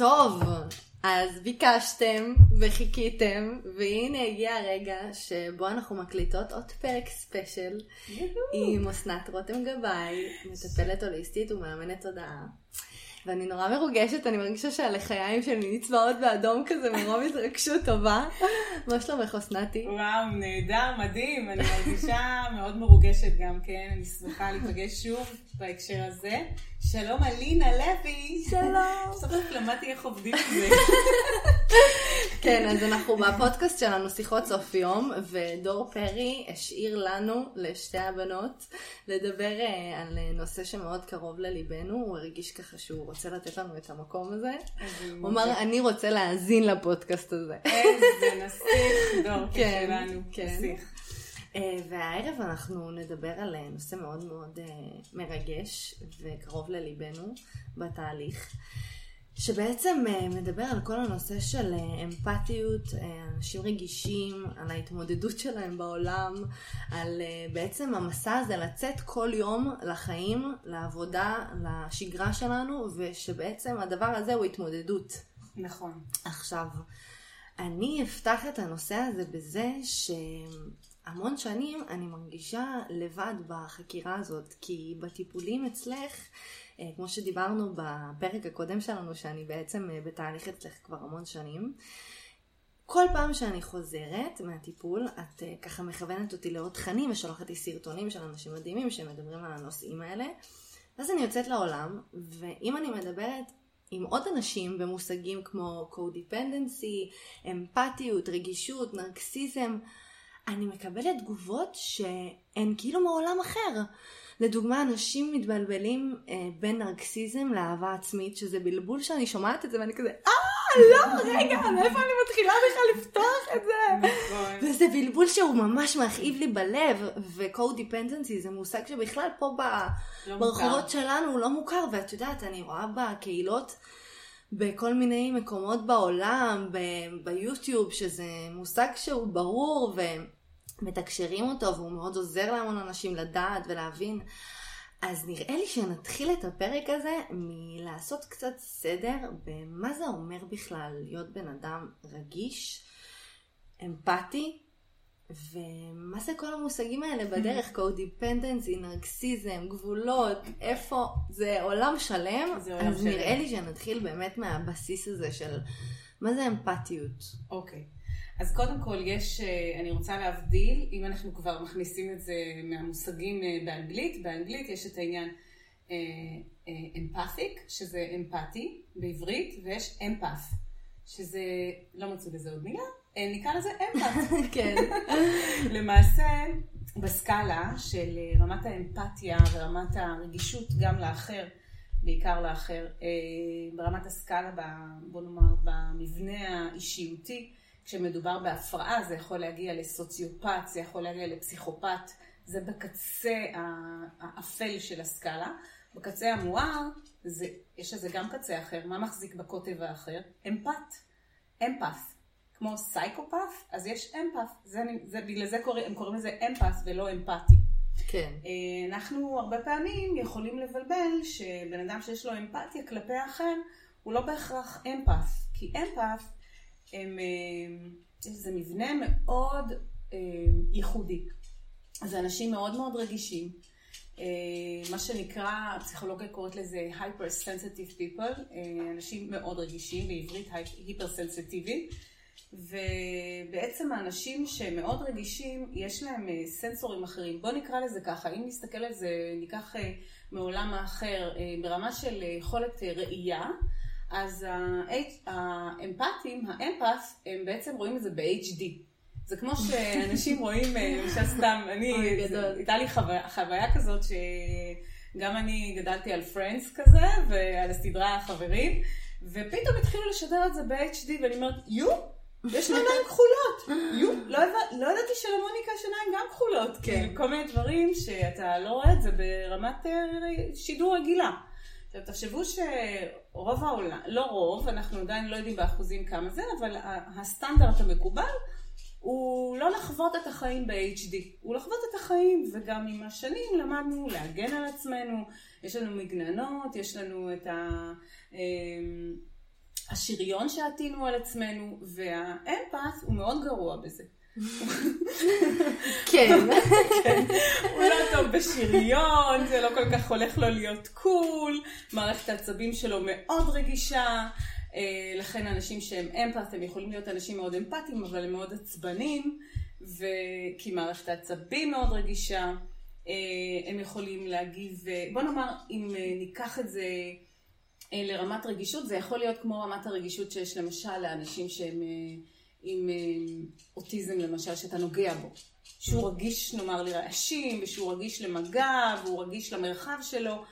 טוב, אז ביקשתם וחיכיתם, והנה הגיע הרגע שבו אנחנו מקליטות עוד פרק ספיישל עם אסנת רותם גבאי, מטפלת הוליסטית ומאמנת תודעה. ואני נורא מרוגשת, אני מרגישה שהלחיים שלי נצבעות באדום כזה מרוב התרגשות טובה. מה שלומך אסנתי? וואו, נהדר, מדהים, אני מרגישה מאוד מרוגשת גם כן, אני שמחה להיפגש שוב בהקשר הזה. שלום אלינה לוי. שלום. סוף סוף למדתי איך עובדים את זה. כן, אז אנחנו בפודקאסט שלנו שיחות סוף יום, ודור פרי השאיר לנו, לשתי הבנות, לדבר אה, על נושא שמאוד קרוב לליבנו, הוא הרגיש ככה שהוא רוצה לתת לנו את המקום הזה. הוא אמר, אני רוצה להאזין לפודקאסט הזה. איזה נסיך, דור כן, שלנו, כן. נסיך. אה, והערב אנחנו נדבר על אה, נושא מאוד מאוד אה, מרגש וקרוב לליבנו בתהליך, שבעצם אה, מדבר על כל הנושא של אה, אמפתיות, אה, אנשים רגישים, על ההתמודדות שלהם בעולם, על בעצם המסע הזה לצאת כל יום לחיים, לעבודה, לשגרה שלנו, ושבעצם הדבר הזה הוא התמודדות. נכון. עכשיו, אני אפתח את הנושא הזה בזה שהמון שנים אני מרגישה לבד בחקירה הזאת, כי בטיפולים אצלך, כמו שדיברנו בפרק הקודם שלנו, שאני בעצם אה, בתהליך אצלך כבר המון שנים, כל פעם שאני חוזרת מהטיפול, את אה, ככה מכוונת אותי לעוד תכנים ושולחת לי סרטונים של אנשים מדהימים שמדברים על הנושאים האלה. ואז אני יוצאת לעולם, ואם אני מדברת עם עוד אנשים במושגים כמו co-dependency, אמפתיות, רגישות, נרקסיזם, אני מקבלת תגובות שהן כאילו מעולם אחר. לדוגמה, אנשים מתבלבלים אה, בין נרקסיזם לאהבה עצמית, שזה בלבול שאני שומעת את זה ואני כזה, אה, לא, רגע, מאיפה אני מתחילה בכלל לפתוח את זה? נכון. וזה בלבול שהוא ממש מכאיב לי בלב, ו-co-dependency זה מושג שבכלל פה ב... לא ברחובות. שלנו הוא לא מוכר, ואת יודעת, אני רואה בקהילות בכל מיני מקומות בעולם, ב- ביוטיוב, שזה מושג שהוא ברור ומתקשרים אותו והוא מאוד עוזר להמון אנשים לדעת ולהבין. אז נראה לי שנתחיל את הפרק הזה מלעשות קצת סדר במה זה אומר בכלל להיות בן אדם רגיש, אמפתי, ומה זה כל המושגים האלה בדרך, co-dependency, נרקסיזם, גבולות, איפה, זה עולם שלם, זה עולם אז שלם. נראה לי שנתחיל באמת מהבסיס הזה של מה זה אמפתיות. אוקיי. אז קודם כל יש, אה, אני רוצה להבדיל, אם אנחנו כבר מכניסים את זה מהמושגים אה, באנגלית, באנגלית יש את העניין אמפתיק, שזה אמפתי בעברית, ויש אמפת, שזה, לא מצאו לזה עוד מילה, אה, נקרא לזה אמפת. כן. למעשה, בסקאלה של אה, רמת האמפתיה ורמת הרגישות גם לאחר, בעיקר לאחר, אה, ברמת הסקאלה, בוא נאמר, במבנה האישיותי, כשמדובר בהפרעה זה יכול להגיע לסוציופט, זה יכול להגיע לפסיכופת, זה בקצה האפל של הסקאלה. בקצה המואר, זה, יש לזה גם קצה אחר, מה מחזיק בקוטב האחר? אמפת, אמפת. כמו סייקופף, אז יש אמפת, זה, זה, בגלל זה קורא, הם קוראים לזה אמפת ולא אמפתי. כן. אה, אנחנו הרבה פעמים יכולים לבלבל שבן אדם שיש לו אמפתיה כלפי האחר, הוא לא בהכרח אמפת, כי אמפת הם, אה, זה מבנה מאוד אה, ייחודי. זה אנשים מאוד מאוד רגישים. אה, מה שנקרא, הפסיכולוגיה קוראת לזה hyper-sensitive people, אנשים מאוד רגישים, בעברית היפר-סנסיטיביים. ובעצם האנשים שהם מאוד רגישים, יש להם סנסורים אחרים. בואו נקרא לזה ככה, אם נסתכל על זה, ניקח מעולם האחר, ברמה של יכולת ראייה, אז האמפתים, האמפת, הם בעצם רואים את זה ב-HD. זה כמו שאנשים רואים, אה, למשל סתם, אני. הייתה לי חוויה, כזאת שגם אני גדלתי על פרנדס כזה, ועל הסדרה החברים, ופתאום התחילו לשדר את זה ב-HD, ואני אומרת, יו, יש לו עיניים כחולות. יו, לא, לא ידעתי שלמוניקה יש עיניים גם כחולות. כן. כאילו, כל מיני דברים שאתה לא רואה את זה ברמת אה, שידור רגילה. עכשיו, תחשבו שרוב העולם, לא רוב, אנחנו עדיין לא יודעים באחוזים כמה זה, אבל הסטנדרט המקובל הוא לא לחוות את החיים ב-HD, הוא לחוות את החיים, וגם עם השנים למדנו להגן על עצמנו, יש לנו מגננות, יש לנו את ה... אמ, השריון שעטינו על עצמנו, והאמפת הוא מאוד גרוע בזה. כן. הוא לא טוב בשריון, זה לא כל כך הולך לו להיות קול, מערכת העצבים שלו מאוד רגישה, אה, לכן אנשים שהם אמפת, הם יכולים להיות אנשים מאוד אמפתיים, אבל הם מאוד עצבנים, כי מערכת העצבים מאוד רגישה, אה, הם יכולים להגיב, בוא נאמר, אם אה, ניקח את זה לרמת רגישות, זה יכול להיות כמו רמת הרגישות שיש למשל לאנשים שהם... עם אוטיזם למשל, שאתה נוגע בו. שהוא רגיש, נאמר, לרעשים, ושהוא רגיש למגע, והוא רגיש למרחב שלו.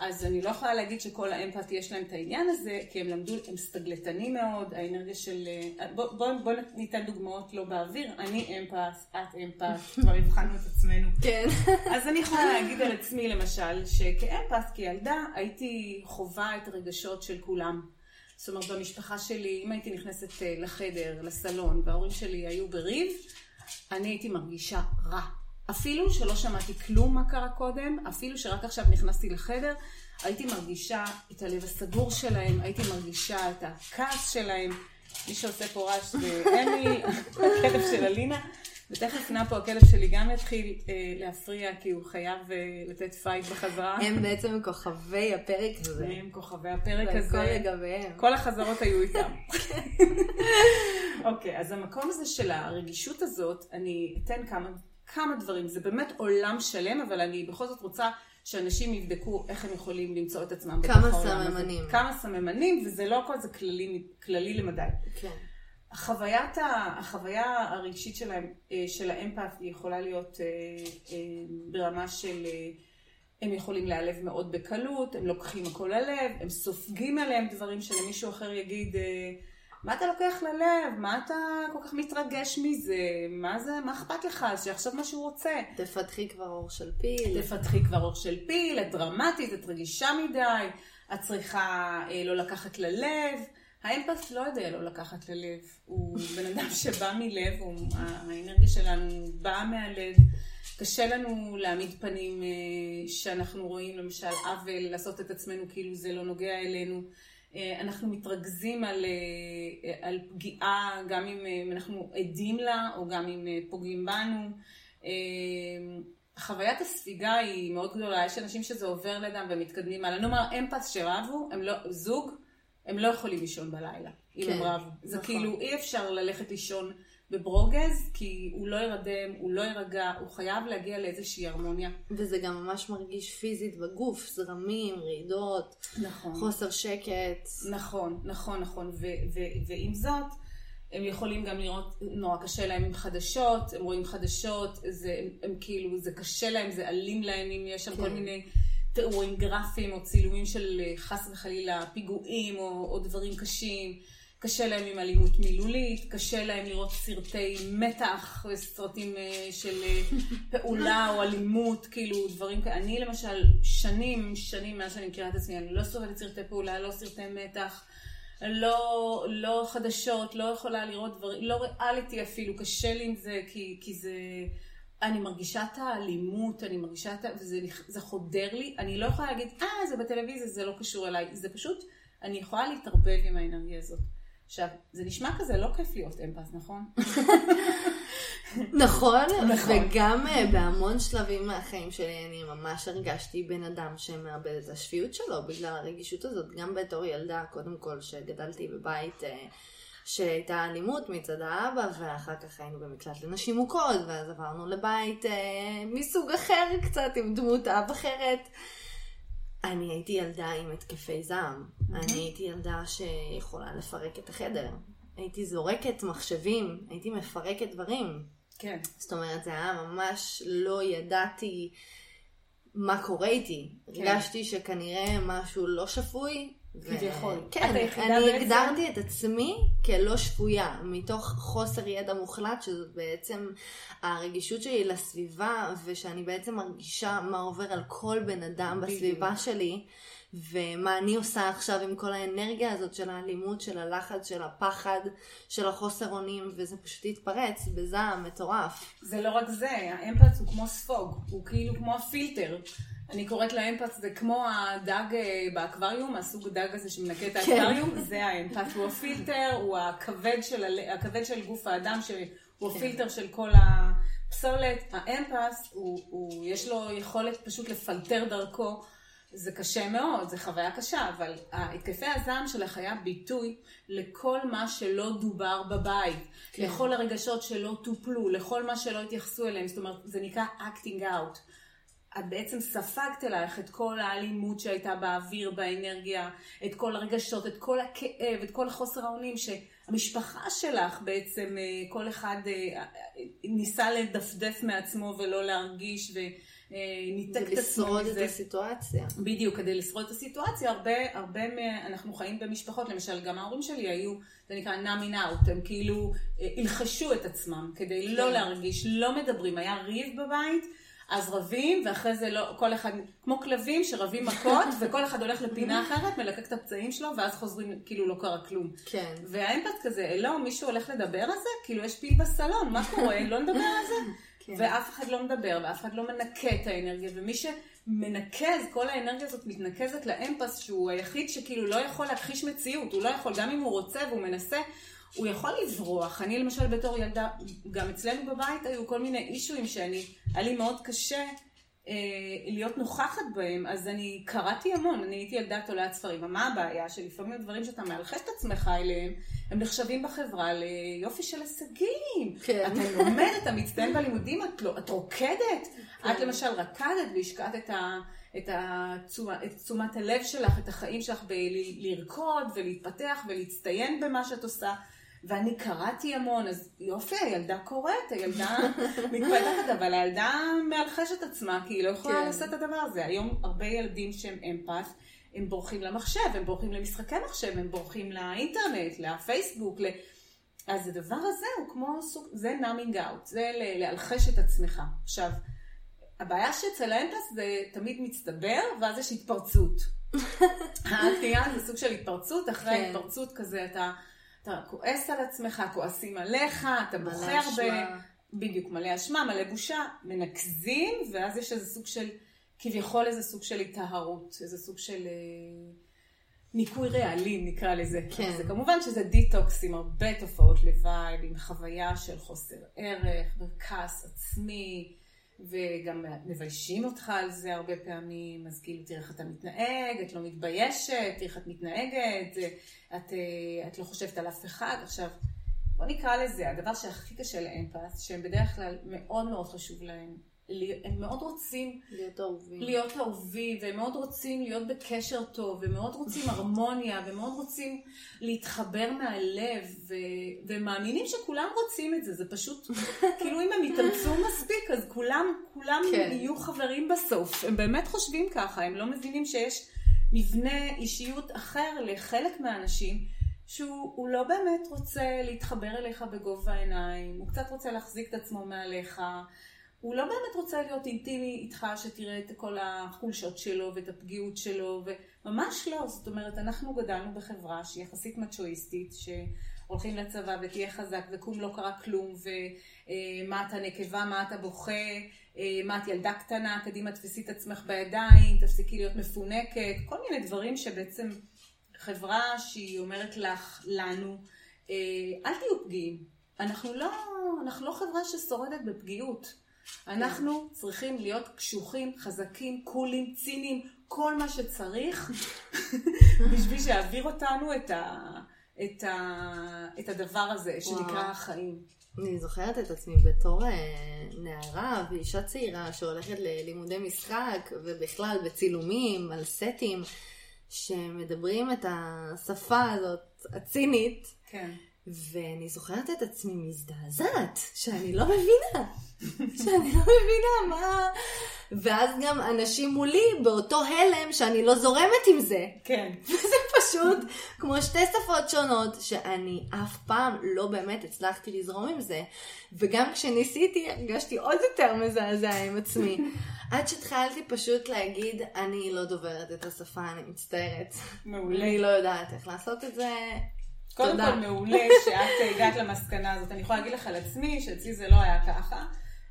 אז אני לא יכולה להגיד שכל האמפת יש להם את העניין הזה, כי הם למדו, הם סטגלטנים מאוד, האנרגיה של... בואו בוא, בוא ניתן דוגמאות לא באוויר, אני אמפת, את אמפת, כבר הבחנו את עצמנו. כן. אז אני יכולה להגיד על עצמי למשל, שכאמפת, כילדה, הייתי חווה את הרגשות של כולם. זאת אומרת, במשפחה שלי, אם הייתי נכנסת אה, לחדר, לסלון, וההורים שלי היו בריב, אני הייתי מרגישה רע. אפילו שלא שמעתי כלום מה קרה קודם, אפילו שרק עכשיו נכנסתי לחדר, הייתי מרגישה את הלב הסגור שלהם, הייתי מרגישה את הכעס שלהם. מי שעושה פה רעש זה אמי, הכלב של אלינה. ותכף נע פה הכלב שלי גם יתחיל אה, להפריע כי הוא חייב אה, לתת fight בחזרה. הם בעצם כוכבי הפרק הזה. הם כוכבי הפרק הזה. והכל לגביהם. כל החזרות היו איתם. אוקיי, אז המקום הזה של הרגישות הזאת, אני אתן כמה, כמה דברים. זה באמת עולם שלם, אבל אני בכל זאת רוצה שאנשים יבדקו איך הם יכולים למצוא את עצמם בתוך העולם הזה. כמה סממנים. כמה סממנים, וזה לא הכל, זה כללי, כללי למדי. כן. החוויית, החוויה הרגשית שלהם, אה, של האמפת יכולה להיות אה, אה, ברמה של הם יכולים להיעלב מאוד בקלות, הם לוקחים הכל ללב, הם סופגים עליהם דברים שלמישהו אחר יגיד מה אתה לוקח ללב? מה אתה כל כך מתרגש מזה? מה זה, מה אכפת לך? אז שיחשוב מה שהוא רוצה. תפתחי כבר אור של פיל. תפתחי כבר אור של פיל, את דרמטית, את רגישה מדי, את צריכה לא לקחת ללב. האמפס לא יודע לא לקחת ללב, הוא בן אדם שבא מלב, הוא, האנרגיה שלנו באה מהלב. קשה לנו להעמיד פנים אה, שאנחנו רואים למשל עוול, לעשות את עצמנו כאילו זה לא נוגע אלינו. אה, אנחנו מתרכזים על, אה, על פגיעה, גם אם אנחנו עדים לה או גם אם פוגעים בנו. חוויית הספיגה היא מאוד גדולה, יש אנשים שזה עובר לידם ומתקדמים הלאה. נאמר אמפס שרבו, הם לא, זוג, הם לא יכולים לישון בלילה, אם כן, הם רבו. זה נכון. כאילו אי אפשר ללכת לישון בברוגז, כי הוא לא ירדם, הוא לא יירגע, הוא חייב להגיע לאיזושהי הרמוניה. וזה גם ממש מרגיש פיזית בגוף, זרמים, רעידות, נכון. חוסר שקט. נכון, נכון, נכון. ועם זאת, הם יכולים גם לראות, נורא קשה להם עם חדשות, הם רואים חדשות, זה, הם, הם כאילו, זה קשה להם, זה אלים להם, אם יש שם כן. כל מיני... רואים גרפים או צילומים של אה, חס וחלילה פיגועים או, או דברים קשים, קשה להם עם אלימות מילולית, קשה להם לראות סרטי מתח, סרטים אה, של אה, פעולה או אלימות, כאילו דברים כאלה. אני למשל, שנים, שנים מאז שאני מכירה את עצמי, אני לא סובלת סרטי פעולה, לא סרטי מתח. לא, לא חדשות, לא יכולה לראות דברים, לא ריאליטי אפילו, קשה לי עם זה, כי, כי זה, אני מרגישה את האלימות, אני מרגישה את ה... וזה חודר לי, אני לא יכולה להגיד, אה, זה בטלוויזיה, זה לא קשור אליי, זה פשוט, אני יכולה להתערבב עם האנרגיה הזאת. עכשיו, זה נשמע כזה לא כיף להיות אמפס, נכון? נכון, נכון, וגם אה, בהמון שלבים מהחיים שלי אני ממש הרגשתי בן אדם שמאבד את השפיות שלו בגלל הרגישות הזאת, גם בתור ילדה, קודם כל, שגדלתי בבית אה, שהייתה אלימות מצד האבא, ואחר כך היינו במקלט לנשים מוכות, ואז עברנו לבית אה, מסוג אחר קצת, עם דמות אב אחרת. אני הייתי ילדה עם התקפי זעם. Mm-hmm. אני הייתי ילדה שיכולה לפרק את החדר. הייתי זורקת מחשבים, הייתי מפרקת דברים. כן. זאת אומרת, זה היה ממש, לא ידעתי מה קורה איתי. כן. הרגשתי שכנראה משהו לא שפוי, כביכול. כן, אני בעצם... הגדרתי את עצמי כלא שפויה, מתוך חוסר ידע מוחלט, שזאת בעצם הרגישות שלי לסביבה, ושאני בעצם מרגישה מה עובר על כל בן אדם. בסביבה שלי, ומה אני עושה עכשיו עם כל האנרגיה הזאת של האלימות, של הלחץ, של הפחד, של החוסר אונים, וזה פשוט התפרץ בזעם מטורף. זה לא רק זה, האמפלץ הוא כמו ספוג, הוא כאילו כמו הפילטר. אני קוראת לאמפת, זה כמו הדג אה, באקווריום, הסוג דג הזה שמנקה את כן. האקווריום, זה האמפת, הוא הפילטר, הוא הכבד של, הכבד של גוף האדם, שהוא כן. הפילטר של כל הפסולת. האמפס, הוא, הוא, יש לו יכולת פשוט לפלטר דרכו. זה קשה מאוד, זה חוויה קשה, אבל התקפי הזעם שלך היה ביטוי לכל מה שלא דובר בבית, כן. לכל הרגשות שלא טופלו, לכל מה שלא התייחסו אליהם, זאת אומרת, זה נקרא acting out. את בעצם ספגת אלייך את כל האלימות שהייתה באוויר, באנרגיה, את כל הרגשות, את כל הכאב, את כל החוסר האונים שהמשפחה שלך בעצם, אה, כל אחד אה, ניסה לדפדף מעצמו ולא להרגיש וניתק את עצמו. ולשרוד את הסיטואציה. בדיוק, כדי לשרוד את הסיטואציה, הרבה, הרבה, אנחנו חיים במשפחות, למשל גם ההורים שלי היו, זה נקרא numbing out, הם כאילו אה, הלחשו את עצמם כדי לא כן. להרגיש, לא מדברים, היה ריב בבית. אז רבים, ואחרי זה לא, כל אחד, כמו כלבים שרבים מכות, וכל אחד הולך לפינה אחרת, מלקק את הפצעים שלו, ואז חוזרים, כאילו לא קרה כלום. כן. והאמפת כזה, לא, מישהו הולך לדבר על זה? כאילו יש פיל בסלון, מה קורה? לא נדבר על זה? כן. ואף אחד לא מדבר, ואף אחד לא מנקה את האנרגיה, ומי שמנקז, כל האנרגיה הזאת מתנקזת לאמפס, שהוא היחיד שכאילו לא יכול להכחיש מציאות, הוא לא יכול, גם אם הוא רוצה והוא מנסה, הוא יכול לברוח. אני למשל בתור ילדה, גם אצלנו בבית היו כל מיני אישויים שאני, היה לי מאוד קשה אה, להיות נוכחת בהם, אז אני קראתי המון, אני הייתי ילדה תולעת ספרים. מה הבעיה? שלפעמים הדברים שאתה מאלחש את עצמך אליהם, הם נחשבים בחברה ליופי של הישגים. כן. אתה לומד, אתה מצטיין בלימודים, את, לא, את רוקדת. כן. את למשל רקדת והשקעת את ה... את, התשומת, את תשומת הלב שלך, את החיים שלך בלרקוד ולהתפתח ולהצטיין במה שאת עושה. ואני קראתי המון, אז יופי, הילדה קוראת, הילדה מתפתחת, אבל הילדה מאלחשת עצמה, כי היא לא יכולה כן. לעשות את הדבר הזה. היום הרבה ילדים שהם אמפת, הם בורחים למחשב, הם בורחים למשחקי מחשב, הם בורחים לאינטרנט, לפייסבוק, ל... אז הדבר הזה הוא כמו סוג, זה נאמינג אאוט, זה לאלחש את עצמך. עכשיו, הבעיה שאצל האמפס זה תמיד מצטבר, ואז יש התפרצות. העטייה זה סוג של התפרצות, אחרי כן. התפרצות כזה אתה... אתה כועס על עצמך, כועסים עליך, אתה בוכה הרבה, בדיוק, מלא אשמה, מלא בושה, מנקזים, ואז יש איזה סוג של, כביכול איזה סוג של היטהרות, איזה סוג של אה, ניקוי רעלים נקרא לזה. כן. זה כמובן שזה דיטוקס עם הרבה תופעות לוואי, עם חוויה של חוסר ערך, וכעס עצמי. וגם מביישים אותך על זה הרבה פעמים, אז כאילו תראה איך אתה מתנהג, את לא מתביישת, תראה איך את מתנהגת, את, אה, את לא חושבת על אף אחד. עכשיו, בוא נקרא לזה, הדבר שהכי קשה לאמפס, שהם בדרך כלל מאוד מאוד חשוב להם, הם מאוד רוצים להיות אהובים, להיות אהובים, והם מאוד רוצים להיות בקשר טוב, והם מאוד רוצים הרמוניה, והם מאוד רוצים להתחבר מהלב, ו... והם מאמינים שכולם רוצים את זה, זה פשוט, כאילו אם הם יתאמצו מספיק, אז כולם, כולם כן. יהיו חברים בסוף. הם באמת חושבים ככה, הם לא מבינים שיש מבנה אישיות אחר לחלק מהאנשים. שהוא לא באמת רוצה להתחבר אליך בגובה העיניים, הוא קצת רוצה להחזיק את עצמו מעליך, הוא לא באמת רוצה להיות אינטימי איתך, שתראה את כל החולשות שלו ואת הפגיעות שלו, וממש לא. זאת אומרת, אנחנו גדלנו בחברה שהיא יחסית מצ'ואיסטית, שהולכים לצבא ותהיה חזק וקום לא קרה כלום, ומה אתה נקבה, מה אתה בוכה, מה את ילדה קטנה, קדימה תפסי את עצמך בידיים, תפסיקי להיות מפונקת, כל מיני דברים שבעצם חברה שהיא אומרת לך, לנו, אל תהיו פגיעים. אנחנו לא, אנחנו לא חברה ששורדת בפגיעות. אנחנו צריכים להיות קשוחים, חזקים, קולים, ציניים, כל מה שצריך בשביל שיעביר אותנו את, ה, את, ה, את הדבר הזה שנקרא החיים. אני זוכרת את עצמי בתור אה, נערה ואישה צעירה שהולכת ללימודי משחק ובכלל בצילומים על סטים שמדברים את השפה הזאת הצינית. כן. ואני זוכרת את עצמי מזדעזעת, שאני לא מבינה. שאני לא מבינה מה... ואז גם אנשים מולי באותו הלם שאני לא זורמת עם זה. כן. וזה פשוט כמו שתי שפות שונות שאני אף פעם לא באמת הצלחתי לזרום עם זה. וגם כשניסיתי הרגשתי עוד יותר מזעזע עם עצמי. עד שהתחלתי פשוט להגיד, אני לא דוברת את השפה, אני מצטערת. מעולה. אני לא יודעת איך לעשות את זה. קודם כל מעולה שאת הגעת למסקנה הזאת. אני יכולה להגיד לך על עצמי שאצלי זה לא היה ככה.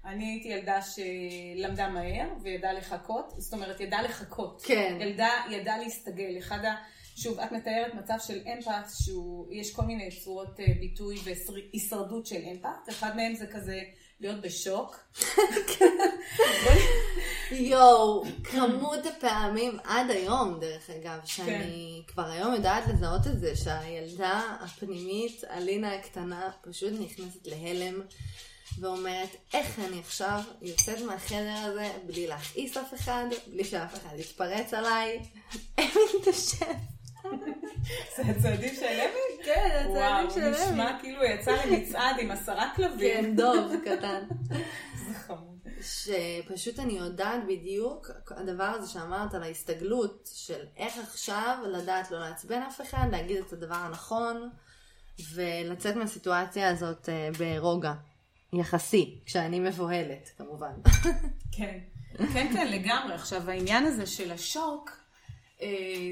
אני הייתי ילדה שלמדה מהר וידעה לחכות, זאת אומרת ידעה לחכות. כן. ילדה ידעה להסתגל. אחד ה... שוב, את מתארת מצב של אמפת, שיש כל מיני צורות אה, ביטוי והישרדות של אמפת. אחד מהם זה כזה להיות בשוק. יואו, כמות הפעמים עד היום, דרך אגב, שאני כן. כבר היום יודעת לזהות את זה, שהילדה הפנימית, אלינה הקטנה, פשוט נכנסת להלם. ואומרת, איך אני עכשיו יוצאת מהחדר הזה בלי להכעיס אף אחד, בלי שאף אחד יתפרץ עליי, איך מתנשב. זה הצעדים של לוי? כן, הצעדים של לוי. וואו, נשמע כאילו יצא למצעד עם עשרה כלבים. כן, דוב קטן. זה חמוד. שפשוט אני יודעת בדיוק, הדבר הזה שאמרת על ההסתגלות, של איך עכשיו לדעת לא לעצבן אף אחד, להגיד את הדבר הנכון, ולצאת מהסיטואציה הזאת אה, ברוגע. יחסי, כשאני מבוהלת, כמובן. כן, כן, כן, לגמרי. עכשיו, העניין הזה של השוק,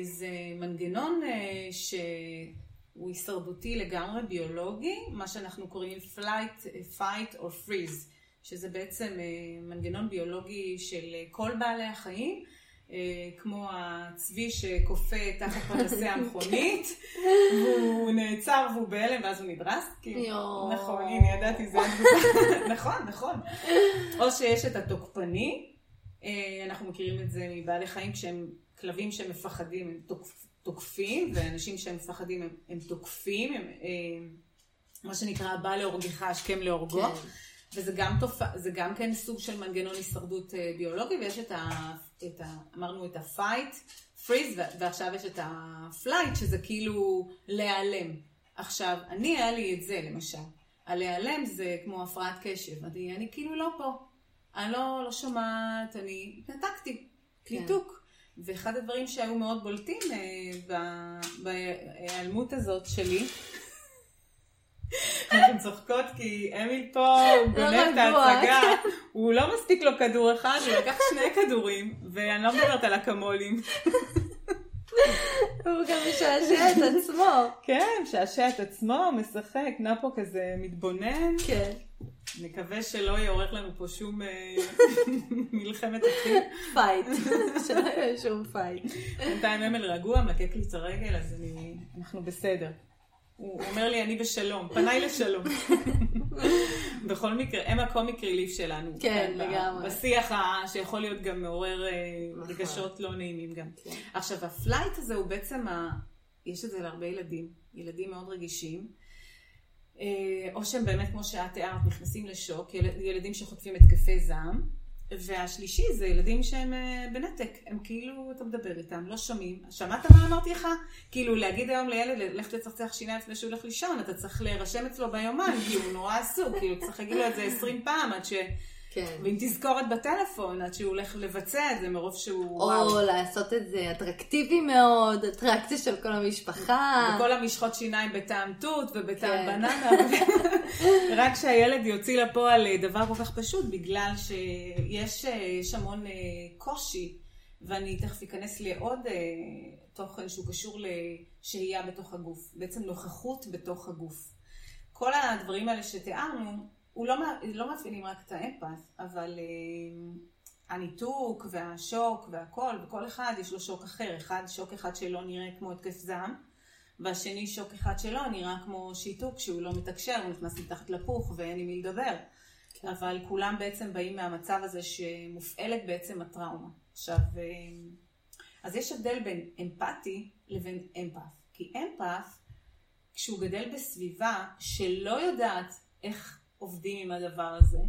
זה מנגנון אה, שהוא הישרדותי לגמרי ביולוגי, מה שאנחנו קוראים flight, fight or freeze, שזה בעצם אה, מנגנון ביולוגי של כל בעלי החיים. כמו הצבי שכופה תחת פרסי המכונית, והוא נעצר והוא בהלם ואז הוא נדרס. נכון, הנה ידעתי, זה נכון, נכון. או שיש את התוקפני, אנחנו מכירים את זה מבעלי חיים כשהם כלבים שמפחדים הם תוקפ, תוקפים, ואנשים שהם מפחדים הם, הם תוקפים, הם, הם, מה שנקרא הבא להורגך השכם להורגו. כן. וזה גם, תופ... גם כן סוג של מנגנון הישרדות אה, ביולוגי, ויש את ה... את ה... אמרנו את ה-fight, freeze, ועכשיו יש את ה-flight, שזה כאילו להיעלם. עכשיו, אני, היה לי את זה למשל. הלהיעלם זה כמו הפרעת קשב. אני, אני כאילו לא פה. אני לא, לא שומעת, אני התנתקתי. כן. ניתוק. ואחד הדברים שהיו מאוד בולטים אה, בהיעלמות הזאת שלי, אנחנו צוחקות כי אמיל פה גונב לא את ההצגה, הוא לא מספיק לו כדור אחד, הוא לקח שני כדורים, ואני לא מדברת על אקמולים. הוא גם משעשע את עצמו. כן, משעשע את עצמו, משחק, נע פה כזה מתבונן. כן. נקווה שלא יערוך לנו פה שום אה, מלחמת אחים. fight, שלא יהיה שום fight. בינתיים אמל רגוע, מלקק לי את הרגל, אז אני, אנחנו בסדר. הוא אומר לי, אני בשלום, פניי לשלום. בכל מקרה, הם ה comic relief שלנו. כן, לגמרי. בשיח שיכול להיות גם מעורר אה, נכון. רגשות לא נעימים גם. כן. עכשיו, ה flight הזה הוא בעצם, ה... יש את זה להרבה ילדים, ילדים מאוד רגישים. אה, או שהם באמת, כמו שאת תיארת, נכנסים לשוק, ילדים שחוטפים התקפי זעם, והשלישי זה ילדים שהם אה, בנתק, הם כאילו, אתה מדבר איתם, לא שומעים. שמעת מה אמרתי לך? כאילו, להגיד היום לילד, לך לצחצח שיניים לפני שהוא הולך לישון, אתה צריך להירשם אצלו ביומן, כי הוא נורא עסוק, כאילו, צריך להגיד לו את זה עשרים פעם עד ש... כן. ועם תזכורת בטלפון, עד שהוא הולך לבצע את זה מרוב שהוא... או וואו. לעשות את זה אטרקטיבי מאוד, אטרקציה של כל המשפחה. וכל המשחות שיניים בטעם תות ובטעם כן. בננה. רק שהילד יוציא לפועל אה, דבר כל כך פשוט, בגלל שיש אה, המון אה, קושי, ואני תכף אכנס לעוד תוכן שהוא קשור לשהייה בתוך הגוף, בעצם נוכחות בתוך הגוף. כל הדברים האלה שתיארנו, הוא לא, לא מאפיינים רק את האמפת, אבל uh, הניתוק והשוק והכל, וכל אחד יש לו שוק אחר. אחד, שוק אחד שלו נראה כמו התקף זעם, והשני שוק אחד שלו נראה כמו שיתוק, שהוא לא מתקשר, הוא נכנס מתחת לפוך ואין עם מי לדבר. כן. אבל כולם בעצם באים מהמצב הזה שמופעלת בעצם הטראומה. עכשיו, אה, אז יש הבדל בין אמפתי לבין אמפת. כי אמפת, כשהוא גדל בסביבה שלא יודעת איך עובדים עם הדבר הזה.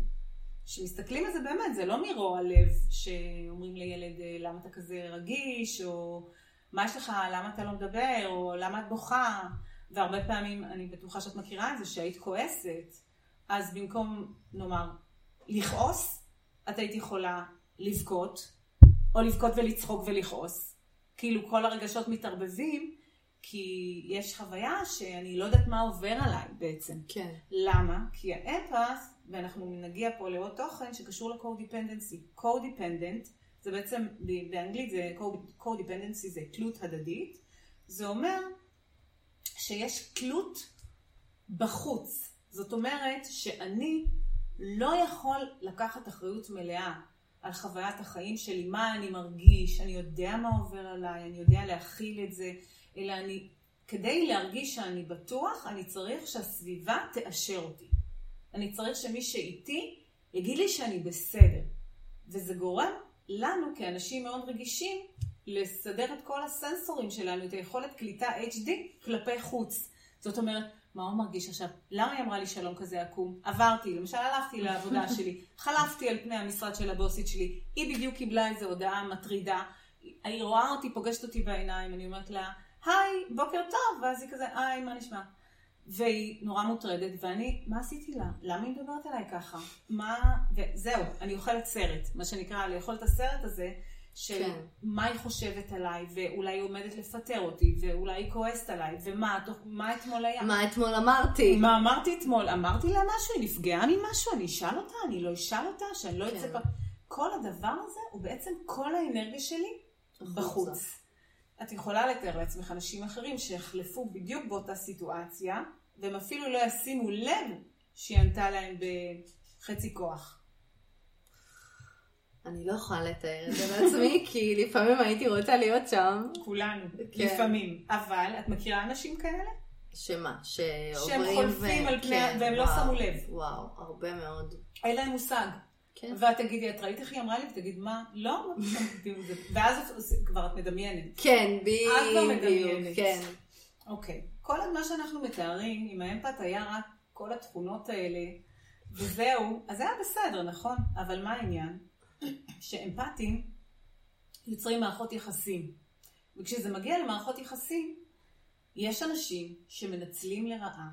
כשמסתכלים על זה באמת, זה לא מרוע לב שאומרים לילד אה, למה אתה כזה רגיש, או מה יש לך, למה אתה לא מדבר, או למה את בוכה, והרבה פעמים, אני בטוחה שאת מכירה את זה, שהיית כועסת, אז במקום, נאמר, לכעוס, את היית יכולה לבכות, או לבכות ולצחוק ולכעוס. כאילו כל הרגשות מתערבבים, כי יש חוויה שאני לא יודעת מה עובר עליי בעצם. כן. למה? כי האפס, ואנחנו נגיע פה לעוד תוכן שקשור ל-co-dependency. co-dependent, זה בעצם, באנגלית זה co-dependency זה תלות הדדית. זה אומר שיש תלות בחוץ. זאת אומרת שאני לא יכול לקחת אחריות מלאה על חוויית החיים שלי, מה אני מרגיש, אני יודע מה עובר עליי, אני יודע להכיל את זה, אלא אני, כדי להרגיש שאני בטוח, אני צריך שהסביבה תאשר אותי. אני צריך שמי שאיתי יגיד לי שאני בסדר. וזה גורם לנו כאנשים מאוד רגישים לסדר את כל הסנסורים שלנו, את היכולת קליטה HD כלפי חוץ. זאת אומרת, מה הוא מרגיש עכשיו? למה היא אמרה לי שלום כזה עקום? עברתי, למשל הלכתי לעבודה שלי, חלפתי על פני המשרד של הבוסית שלי, היא בדיוק קיבלה איזו הודעה מטרידה, היא רואה אותי, פוגשת אותי בעיניים, אני אומרת לה, היי, בוקר טוב, ואז היא כזה, היי, מה נשמע? והיא נורא מוטרדת, ואני, מה עשיתי לה? למה היא מדברת עליי ככה? מה, וזהו, אני אוכלת סרט, מה שנקרא, לאכול את הסרט הזה, של כן. מה היא חושבת עליי, ואולי היא עומדת לפטר אותי, ואולי היא כועסת עליי, ומה תוך, מה אתמול היה. מה אתמול אמרתי. מה אמרתי אתמול? אמרתי לה משהו, היא נפגעה ממשהו, אני אשאל אותה, אני לא אשאל אותה, שאני לא אצא... כן. כל הדבר הזה הוא בעצם כל האנרגיה שלי בחוץ. את יכולה לתאר לעצמך אנשים אחרים שהחלפו בדיוק באותה סיטואציה, והם אפילו לא ישימו לב שהיא ענתה להם בחצי כוח. אני לא יכולה לתאר את זה לעצמי, כי לפעמים הייתי רוצה להיות שם. כולנו, כן. לפעמים. אבל את מכירה אנשים כאלה? שמה? שעוברים... שהם חולפים ו... על פני... כן, והם לא וואו, לא שמו לב. וואו, הרבה מאוד. אין להם מושג. כן. ואת תגידי, את ראית איך היא אמרה לי? ותגיד, מה? לא? ואז כבר את מדמיינת. כן, בדיוק. את כבר מדמיינת. כן. אוקיי. כל מה שאנחנו מתארים, אם האמפת היה רק כל התכונות האלה, וזהו, אז זה היה בסדר, נכון? אבל מה העניין? שאמפתיים יוצרים מערכות יחסים. וכשזה מגיע למערכות יחסים, יש אנשים שמנצלים לרעה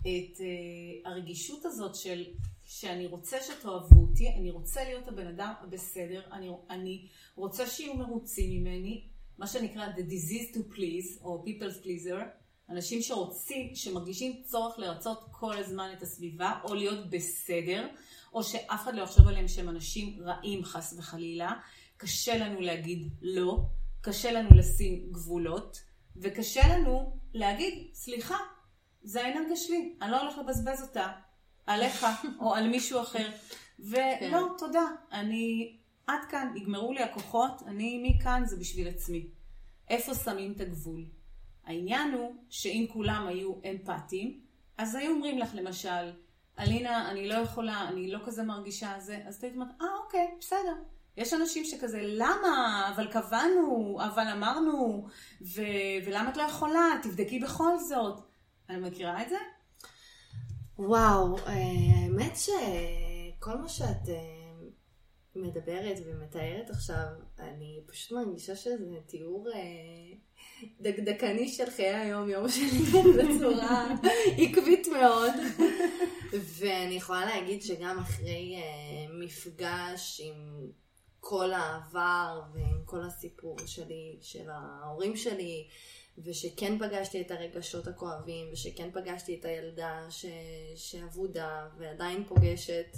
את uh, הרגישות הזאת של שאני רוצה שתאהבו אותי, אני רוצה להיות הבן אדם הבסדר, אני, אני רוצה שיהיו מרוצים ממני, מה שנקרא the disease to please, או people's pleaser, אנשים שרוצים, שמרגישים צורך לרצות כל הזמן את הסביבה, או להיות בסדר, או שאף אחד לא יחשוב עליהם שהם אנשים רעים חס וחלילה. קשה לנו להגיד לא, קשה לנו לשים גבולות, וקשה לנו להגיד, סליחה, זה האנרגיה שלי, אני לא הולך לבזבז אותה עליך או על מישהו אחר. ולא, כן. תודה, אני עד כאן, נגמרו לי הכוחות, אני מכאן זה בשביל עצמי. איפה שמים את הגבול? העניין הוא שאם כולם היו אמפתיים, אז היו אומרים לך למשל, אלינה, אני לא יכולה, אני לא כזה מרגישה זה, אז אתה אומרת, אה, אוקיי, בסדר. יש אנשים שכזה, למה? אבל קבענו, אבל אמרנו, ו- ולמה את לא יכולה? תבדקי בכל זאת. אני מכירה את זה? וואו, אה, האמת שכל מה שאת אה, מדברת ומתארת עכשיו, אני פשוט מרגישה שזה תיאור אה, דקדקני של חיי היום-יום שלי בצורה עקבית מאוד. ואני יכולה להגיד שגם אחרי מפגש עם כל העבר ועם כל הסיפור שלי, של ההורים שלי, ושכן פגשתי את הרגשות הכואבים, ושכן פגשתי את הילדה ש... שאבודה ועדיין פוגשת,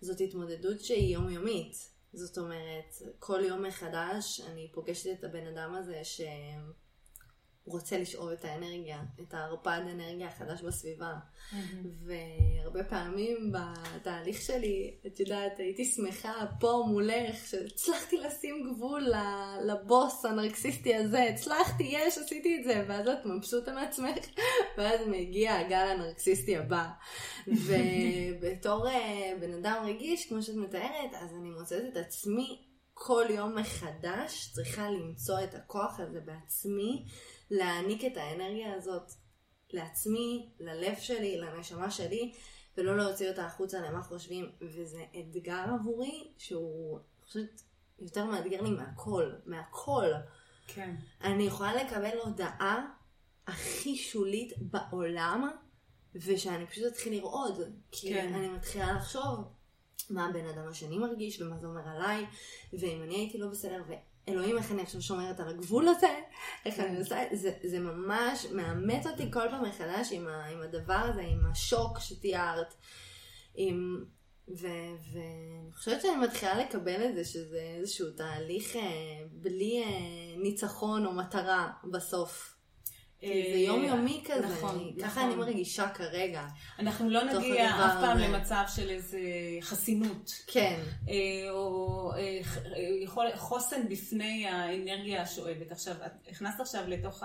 זאת התמודדות שהיא יומיומית. זאת אומרת, כל יום מחדש אני פוגשת את הבן אדם הזה ש... רוצה לשאוב את האנרגיה, את הערפד אנרגיה החדש בסביבה. והרבה פעמים בתהליך שלי, את יודעת, הייתי שמחה פה מולך, שהצלחתי לשים גבול לבוס הנרקסיסטי הזה, הצלחתי, יש, עשיתי את זה, ואז את מבסוטה מעצמך, ואז מגיע הגל הנרקסיסטי הבא. ובתור אה, בן אדם רגיש, כמו שאת מתארת, אז אני מוצאת את עצמי כל יום מחדש צריכה למצוא את הכוח הזה בעצמי. להעניק את האנרגיה הזאת לעצמי, ללב שלי, לנשמה שלי, ולא להוציא אותה החוצה למה חושבים. וזה אתגר עבורי שהוא, אני חושבת, יותר מאתגר לי מהכל, מהכל. כן. אני יכולה לקבל הודעה הכי שולית בעולם, ושאני פשוט אתחיל לרעוד. כי כן. אני מתחילה לחשוב מה הבן אדם השני מרגיש, ומה זה אומר עליי, ואם אני הייתי לא בסדר, אלוהים, איך אני עכשיו שומרת על הגבול הזה, איך אני עושה, זה, זה ממש מאמץ אותי כל פעם מחדש עם, ה, עם הדבר הזה, עם השוק שתיארת. עם, ואני חושבת שאני מתחילה לקבל את זה, שזה איזשהו תהליך אה, בלי אה, ניצחון או מטרה בסוף. כי זה יומיומי כזה, נכון, ככה נכון. אני מרגישה כרגע. אנחנו לא נגיע אף פעם הזה. למצב של איזה חסינות. כן, אה, או אה, אה, חוסן בפני האנרגיה השואבת. עכשיו, את הכנסת עכשיו לתוך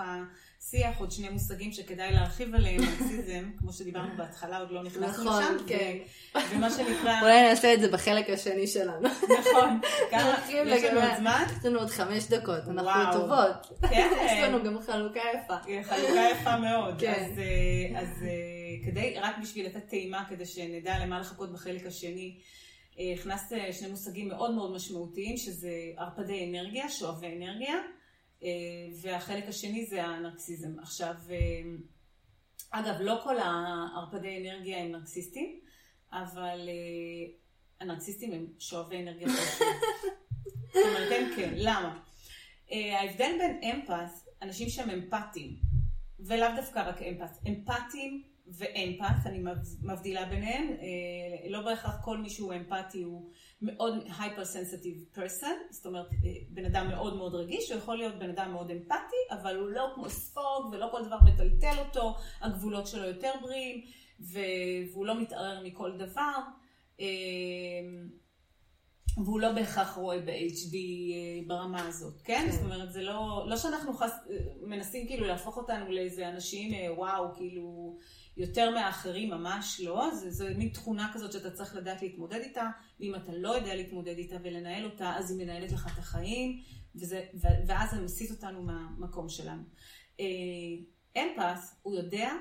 השיח עוד שני מושגים שכדאי להרחיב עליהם, מרקסיזם, כמו שדיברנו בהתחלה, עוד לא נכנסנו נכון, לשם, כן. ו- ומה שנקרא, אולי נעשה את זה בחלק השני שלנו. נכון, כמה, נרחיב יש לנו עוד זמן? יש לנו עוד חמש דקות, אנחנו. טובות. כן. יש לנו גם חלוקה יפה. חלוקה יפה מאוד. כן. אז, אה, אה, כדי, רק בשביל לתת טעימה, כדי שנדע למה לחכות בחלק השני, אה, הכנסת שני מושגים מאוד מאוד משמעותיים, שזה ערפדי אנרגיה, שואבי אנרגיה, והחלק השני זה הנרקסיזם. עכשיו, אה, אגב, לא כל הערפדי אנרגיה הם נרקסיסטים, אבל אה, הנרקסיסטים הם שואבי אנרגיה. זאת אומרת, הם כן. למה? אה, ההבדל בין אמפת, אנשים שהם אמפתיים, ולאו דווקא רק אמפת, אמפתיים ואמפת, אני מבדילה ביניהם, אה, לא בהכרח כל מי שהוא אמפתי הוא מאוד hyper-sensitive person, זאת אומרת, אה, בן אדם מאוד מאוד רגיש, הוא יכול להיות בן אדם מאוד אמפתי, אבל הוא לא כמו ספוג, ולא כל דבר מטלטל אותו, הגבולות שלו יותר בריאים, והוא לא מתערער מכל דבר. אה, והוא לא בהכרח רואה ב-HD ברמה הזאת, כן? כן. זאת אומרת, זה לא, לא שאנחנו חס, מנסים כאילו להפוך אותנו לאיזה אנשים, וואו, כאילו, יותר מהאחרים, ממש לא. זה, זה מין תכונה כזאת שאתה צריך לדעת להתמודד איתה, ואם אתה לא יודע להתמודד איתה ולנהל אותה, אז היא מנהלת לך את החיים, וזה, ו- ואז זה מסיט אותנו מהמקום שלנו. אה, אמפס, הוא יודע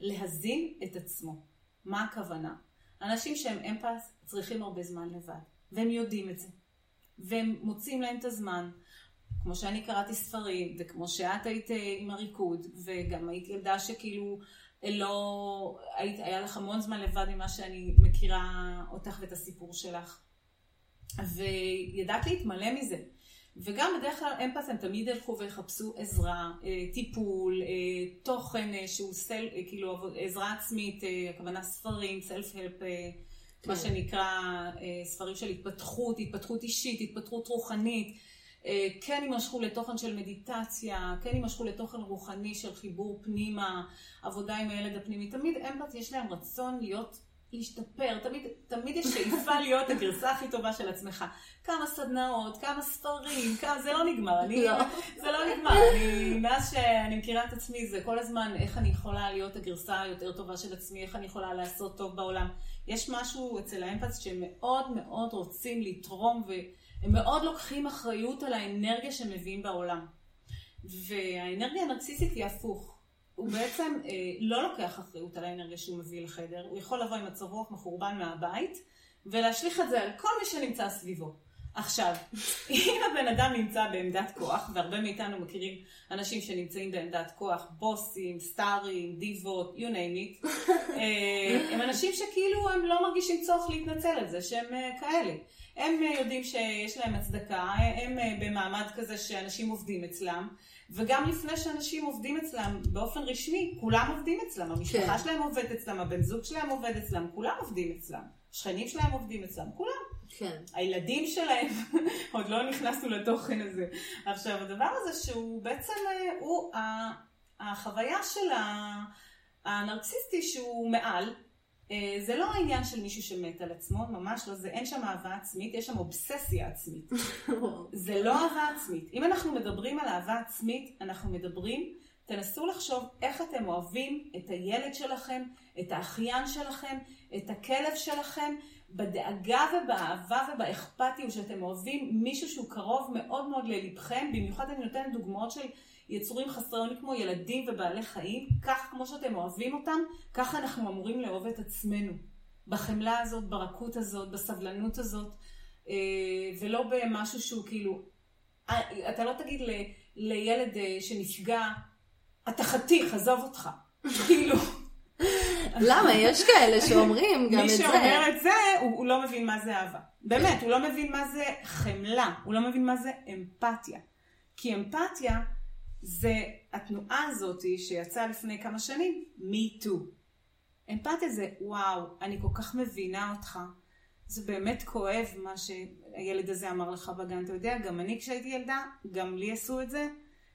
להזין את עצמו. מה הכוונה? אנשים שהם אמפס צריכים הרבה זמן לבד. והם יודעים את זה. והם מוצאים להם את הזמן. כמו שאני קראתי ספרים, וכמו שאת היית אה, עם הריקוד, וגם היית ילדה שכאילו לא... היית, היה לך המון זמן לבד ממה שאני מכירה אותך ואת הסיפור שלך. וידעת להתמלא מזה. וגם בדרך כלל אמפת הם תמיד ילכו ויחפשו עזרה, אה, טיפול, אה, תוכן אה, שהוא סל, אה, כאילו עזרה עצמית, אה, הכוונה ספרים, סלף-הלפ, מה כן. שנקרא אה, ספרים של התפתחות, התפתחות אישית, התפתחות רוחנית. אה, כן יימשכו לתוכן של מדיטציה, כן יימשכו לתוכן רוחני של חיבור פנימה, עבודה עם הילד הפנימי. תמיד אמפת יש להם רצון להיות, להשתפר, תמיד, תמיד יש שאיפה להיות הגרסה הכי טובה של עצמך. כמה סדנאות, כמה ספרים, כמה, זה לא נגמר. אני, לא. זה לא נגמר. אני, מאז שאני מכירה את עצמי, זה כל הזמן איך אני יכולה להיות הגרסה היותר טובה של עצמי, איך אני יכולה לעשות טוב בעולם. יש משהו אצל האמפת שהם מאוד מאוד רוצים לתרום והם מאוד לוקחים אחריות על האנרגיה שהם מביאים בעולם. והאנרגיה הנרקסיסטית היא הפוך. הוא בעצם אה, לא לוקח אחריות על האנרגיה שהוא מביא לחדר, הוא יכול לבוא עם מצב רוח מחורבן מהבית ולהשליך את זה על כל מי שנמצא סביבו. עכשיו, אם הבן אדם נמצא בעמדת כוח, והרבה מאיתנו מכירים אנשים שנמצאים בעמדת כוח, בוסים, סטארים, דיבות, you name it, אה, הם אנשים שכאילו הם לא מרגישים צורך להתנצל על זה שהם אה, כאלה. הם אה, יודעים שיש להם הצדקה, הם אה, במעמד כזה שאנשים עובדים אצלם, וגם לפני שאנשים עובדים אצלם באופן רשמי, כולם עובדים אצלם, המשפחה כן. שלהם עובד אצלם, הבן זוג שלהם עובד אצלם, כולם עובדים אצלם, השכנים שלהם עובדים אצלם, כולם. כן. הילדים שלהם, עוד לא נכנסנו לתוכן הזה. עכשיו, הדבר הזה שהוא בעצם, אה, הוא החוויה של הנרקסיסטי שהוא מעל, זה לא העניין של מישהו שמת על עצמו, ממש לא, זה אין שם אהבה עצמית, יש שם אובססיה עצמית. זה לא אהבה עצמית. אם אנחנו מדברים על אהבה עצמית, אנחנו מדברים, תנסו לחשוב איך אתם אוהבים את הילד שלכם, את האחיין שלכם, את הכלב שלכם, בדאגה ובאהבה ובאכפתיות שאתם אוהבים מישהו שהוא קרוב מאוד מאוד ללבכם, במיוחד אני נותנת דוגמאות של יצורים חסרי אונים כמו ילדים ובעלי חיים, כך כמו שאתם אוהבים אותם, ככה אנחנו אמורים לאהוב את עצמנו. בחמלה הזאת, ברכות הזאת, בסבלנות הזאת, אה, ולא במשהו שהוא כאילו, אה, אתה לא תגיד ל, לילד אה, שנפגע, אתה חתיך, עזוב אותך. כאילו, למה? יש כאלה שאומרים גם מי את זה. שאומר את זה, הוא, הוא לא מבין מה זה אהבה. באמת, הוא לא מבין מה זה חמלה, הוא לא מבין מה זה אמפתיה. כי אמפתיה זה התנועה הזאת שיצאה לפני כמה שנים, me too. אמפתיה זה, וואו, אני כל כך מבינה אותך. זה באמת כואב מה שהילד הזה אמר לך בגן. אתה יודע, גם אני כשהייתי ילדה, גם לי עשו את זה,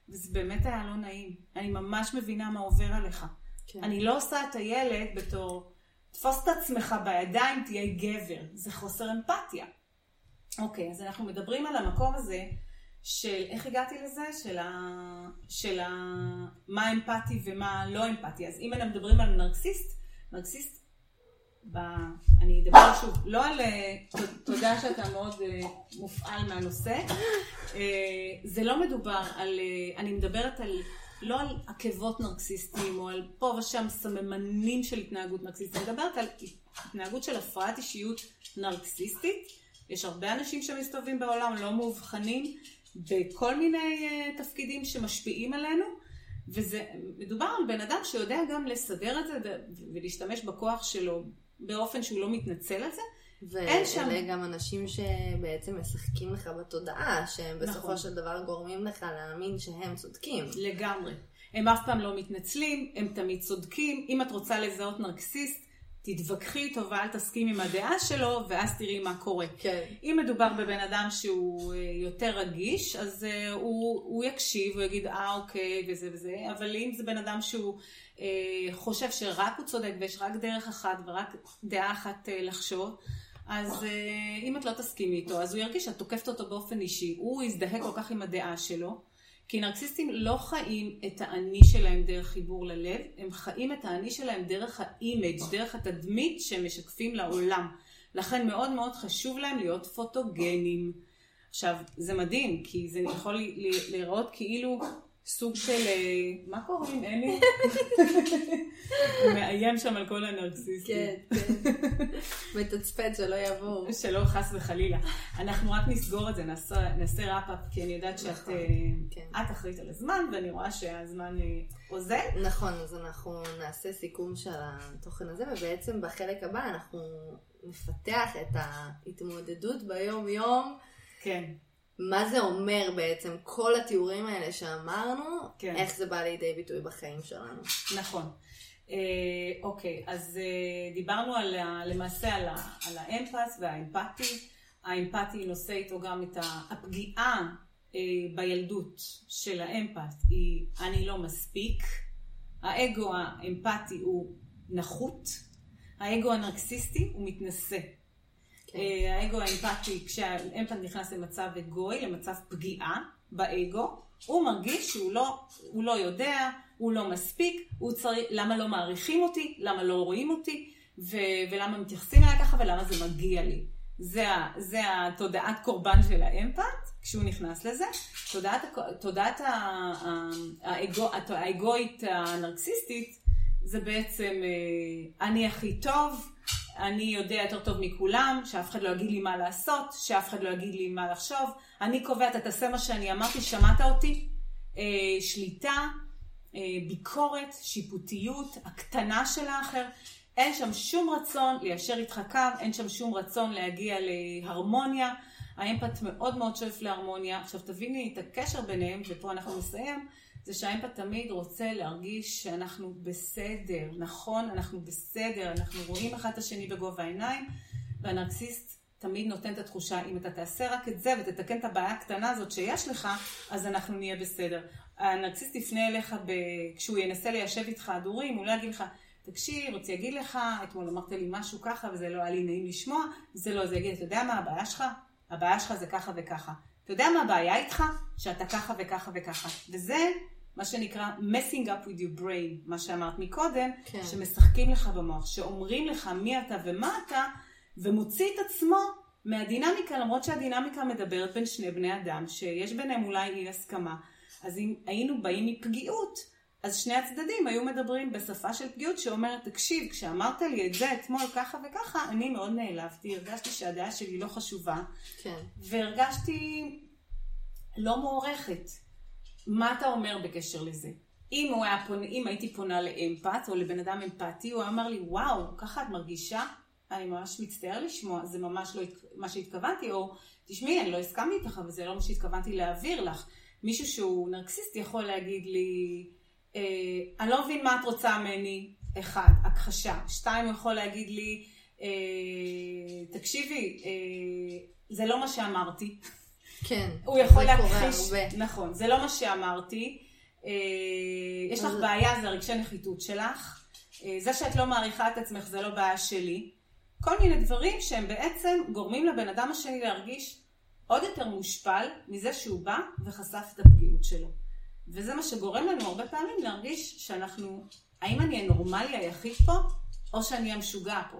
וזה באמת היה לא נעים. אני ממש מבינה מה עובר עליך. כן. אני לא עושה את הילד בתור, תפוס את עצמך בידיים, תהיה גבר. זה חוסר אמפתיה. אוקיי, אז אנחנו מדברים על המקום הזה של איך הגעתי לזה, של, ה... של ה... מה אמפתי ומה לא אמפתי. אז אם אנחנו מדברים על נרקסיסט, נרקסיסט, ב... אני אדבר שוב, לא על... אה, תודה שאתה מאוד אה, מופעל מהנושא. אה, זה לא מדובר על... אני מדברת על... לא על עקבות נרקסיסטים או על פה ושם סממנים של התנהגות נרקסיסטית, אני מדברת על התנהגות של הפרעת אישיות נרקסיסטית. יש הרבה אנשים שמסתובבים בעולם לא מאובחנים בכל מיני uh, תפקידים שמשפיעים עלינו, וזה מדובר על בן אדם שיודע גם לסדר את זה ולהשתמש בכוח שלו באופן שהוא לא מתנצל על זה. אין שם- ואלה גם אנשים שבעצם משחקים לך בתודעה, שהם בסופו נכון. של דבר גורמים לך להאמין שהם צודקים. לגמרי. הם אף פעם לא מתנצלים, הם תמיד צודקים. אם את רוצה לזהות נרקסיסט, תתווכחי איתו ואל תסכים עם הדעה שלו, ואז תראי מה קורה. כן. אם מדובר בבן אדם שהוא אה, יותר רגיש, אז אה, הוא, הוא יקשיב, הוא יגיד, אה, אוקיי, וזה וזה, אבל אם זה בן אדם שהוא אה, חושב שרק הוא צודק ויש רק דרך אחת ורק דעה אחת אה, לחשוב, אז אה, אם את לא תסכימי איתו, אז הוא ירגיש שאת תוקפת אותו באופן אישי. הוא יזדהה כל כך עם הדעה שלו, כי נרקסיסטים לא חיים את האני שלהם דרך חיבור ללב, הם חיים את האני שלהם דרך האימג', דרך התדמית שהם משקפים לעולם. לכן מאוד מאוד חשוב להם להיות פוטוגנים. עכשיו, זה מדהים, כי זה יכול להיראות כאילו סוג של... אה, מה קוראים, אלי? מאיים שם על כל הנרקסיסטים. כן, כן. מתצפת שלא יבואו. שלא חס וחלילה. אנחנו רק נסגור את זה, נעשה, ראפ-אפ, כי אני יודעת שאת נכון, אה, כן. את אחראית על הזמן, ואני רואה שהזמן אה, אוזל. נכון, אז אנחנו נעשה סיכום של התוכן הזה, ובעצם בחלק הבא אנחנו נפתח את ההתמודדות ביום-יום. כן, מה זה אומר בעצם כל התיאורים האלה שאמרנו, כן. איך זה בא לידי ביטוי בחיים שלנו. נכון. אה, אוקיי, אז אה, דיברנו על, למעשה על, על האמפס והאמפתי. האמפתי נושא איתו גם את הפגיעה אה, בילדות של האמפת היא אני לא מספיק. האגו האמפתי הוא נחות. האגו הנרקסיסטי הוא מתנשא. אה, האגו האמפתי, כשהאמפת נכנס למצב אגואי, למצב פגיעה באגו, הוא מרגיש שהוא לא, הוא לא יודע, הוא לא מספיק, הוא צריך, למה לא מעריכים אותי, למה לא רואים אותי, ו, ולמה מתייחסים אליי ככה, ולמה זה מגיע לי. זה, זה התודעת קורבן של האמפת, כשהוא נכנס לזה. תודעת, תודעת האגו, האגואית הנרקסיסטית, זה בעצם אה, אני הכי טוב, אני יודע יותר טוב מכולם, שאף אחד לא יגיד לי מה לעשות, שאף אחד לא יגיד לי מה לחשוב, אני קובע, אתה תעשה מה שאני אמרתי, שמעת אותי? אה, שליטה, אה, ביקורת, שיפוטיות, הקטנה של האחר. אין שם שום רצון ליישר איתך קו, אין שם שום רצון להגיע להרמוניה. האמפת מאוד מאוד שואף להרמוניה. עכשיו תביני את הקשר ביניהם, ופה אנחנו נסיים, זה שהאמפת תמיד רוצה להרגיש שאנחנו בסדר. נכון, אנחנו בסדר, אנחנו רואים אחד את השני בגובה העיניים, והנרקסיסט תמיד נותן את התחושה, אם אתה תעשה רק את זה ותתקן את הבעיה הקטנה הזאת שיש לך, אז אנחנו נהיה בסדר. הנרקסיסט יפנה אליך ב... כשהוא ינסה ליישב איתך הדורים, הוא לא יגיד לך, תקשיב, רציתי להגיד לך, אתמול אמרת לי משהו ככה וזה לא היה לי נעים לשמוע, זה לא, זה יגיד, אתה יודע מה הבעיה שלך? הבעיה שלך זה ככה וככה. אתה יודע מה הבעיה איתך? שאתה ככה וככה וככה. וזה מה שנקרא messing up with your brain, מה שאמרת מקודם, כן. שמשחקים לך במוח, שאומרים לך מי אתה ומה אתה, ומוציא את עצמו מהדינמיקה, למרות שהדינמיקה מדברת בין שני בני אדם, שיש ביניהם אולי אי הסכמה. אז אם היינו באים מפגיעות, אז שני הצדדים היו מדברים בשפה של פגיעות שאומרת, תקשיב, כשאמרת לי את זה אתמול ככה וככה, אני מאוד נעלבתי, הרגשתי שהדעה שלי לא חשובה, כן. והרגשתי לא מוערכת. מה אתה אומר בקשר לזה? אם, הוא היה פונה, אם הייתי פונה לאמפת או לבן אדם אמפתי, הוא היה אמר לי, וואו, ככה את מרגישה? אני ממש מצטער לשמוע, זה ממש לא מה שהתכוונתי, או תשמעי, אני לא הסכמתי איתך, וזה לא מה שהתכוונתי להעביר לך. מישהו שהוא נרקסיסט יכול להגיד לי, אה, אני לא מבין מה את רוצה ממני, אחד, הכחשה. שתיים, הוא יכול להגיד לי, אה, תקשיבי, אה, זה לא מה שאמרתי. כן. הוא יכול להכחיש. נכון, זה לא מה שאמרתי, אה, יש לך בעיה, זה רגשי נחיתות שלך. אה, זה שאת לא מעריכה את עצמך זה לא בעיה שלי. כל מיני דברים שהם בעצם גורמים לבן אדם השני להרגיש עוד יותר מושפל מזה שהוא בא וחשף את הפגיעות שלו. וזה מה שגורם לנו הרבה פעמים להרגיש שאנחנו, האם אני הנורמלי היחיד פה, או שאני המשוגע פה.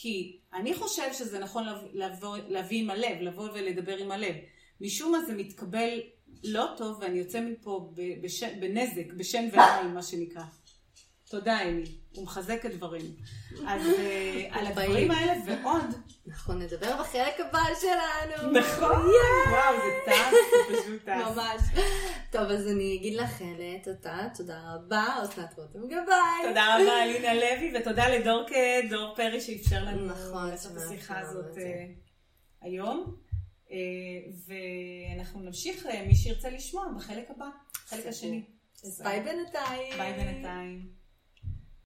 כי אני חושב שזה נכון לבוא, להביא עם הלב, לבוא ולדבר עם הלב. משום מה זה מתקבל לא טוב, ואני יוצא מפה בש, בנזק, בשן ועין, מה שנקרא. תודה, אמי. הוא מחזק את דברים. אז אה, על הדברים האלה ועוד. אנחנו נדבר בחלק הבא שלנו. נכון. וואו, זה טס, זה פשוט טס. ממש. טוב, אז אני אגיד לך תודה, תודה רבה, אסנת רותם גבאי. תודה רבה, אלינה לוי, ותודה לדור דור פרי שאפשר לנו נכון, לעשות את השיחה הזאת אה, היום. אה, ואנחנו נמשיך, מי שירצה לשמוע, בחלק הבא, החלק השני. ביי בינתיים. ביי בינתיים.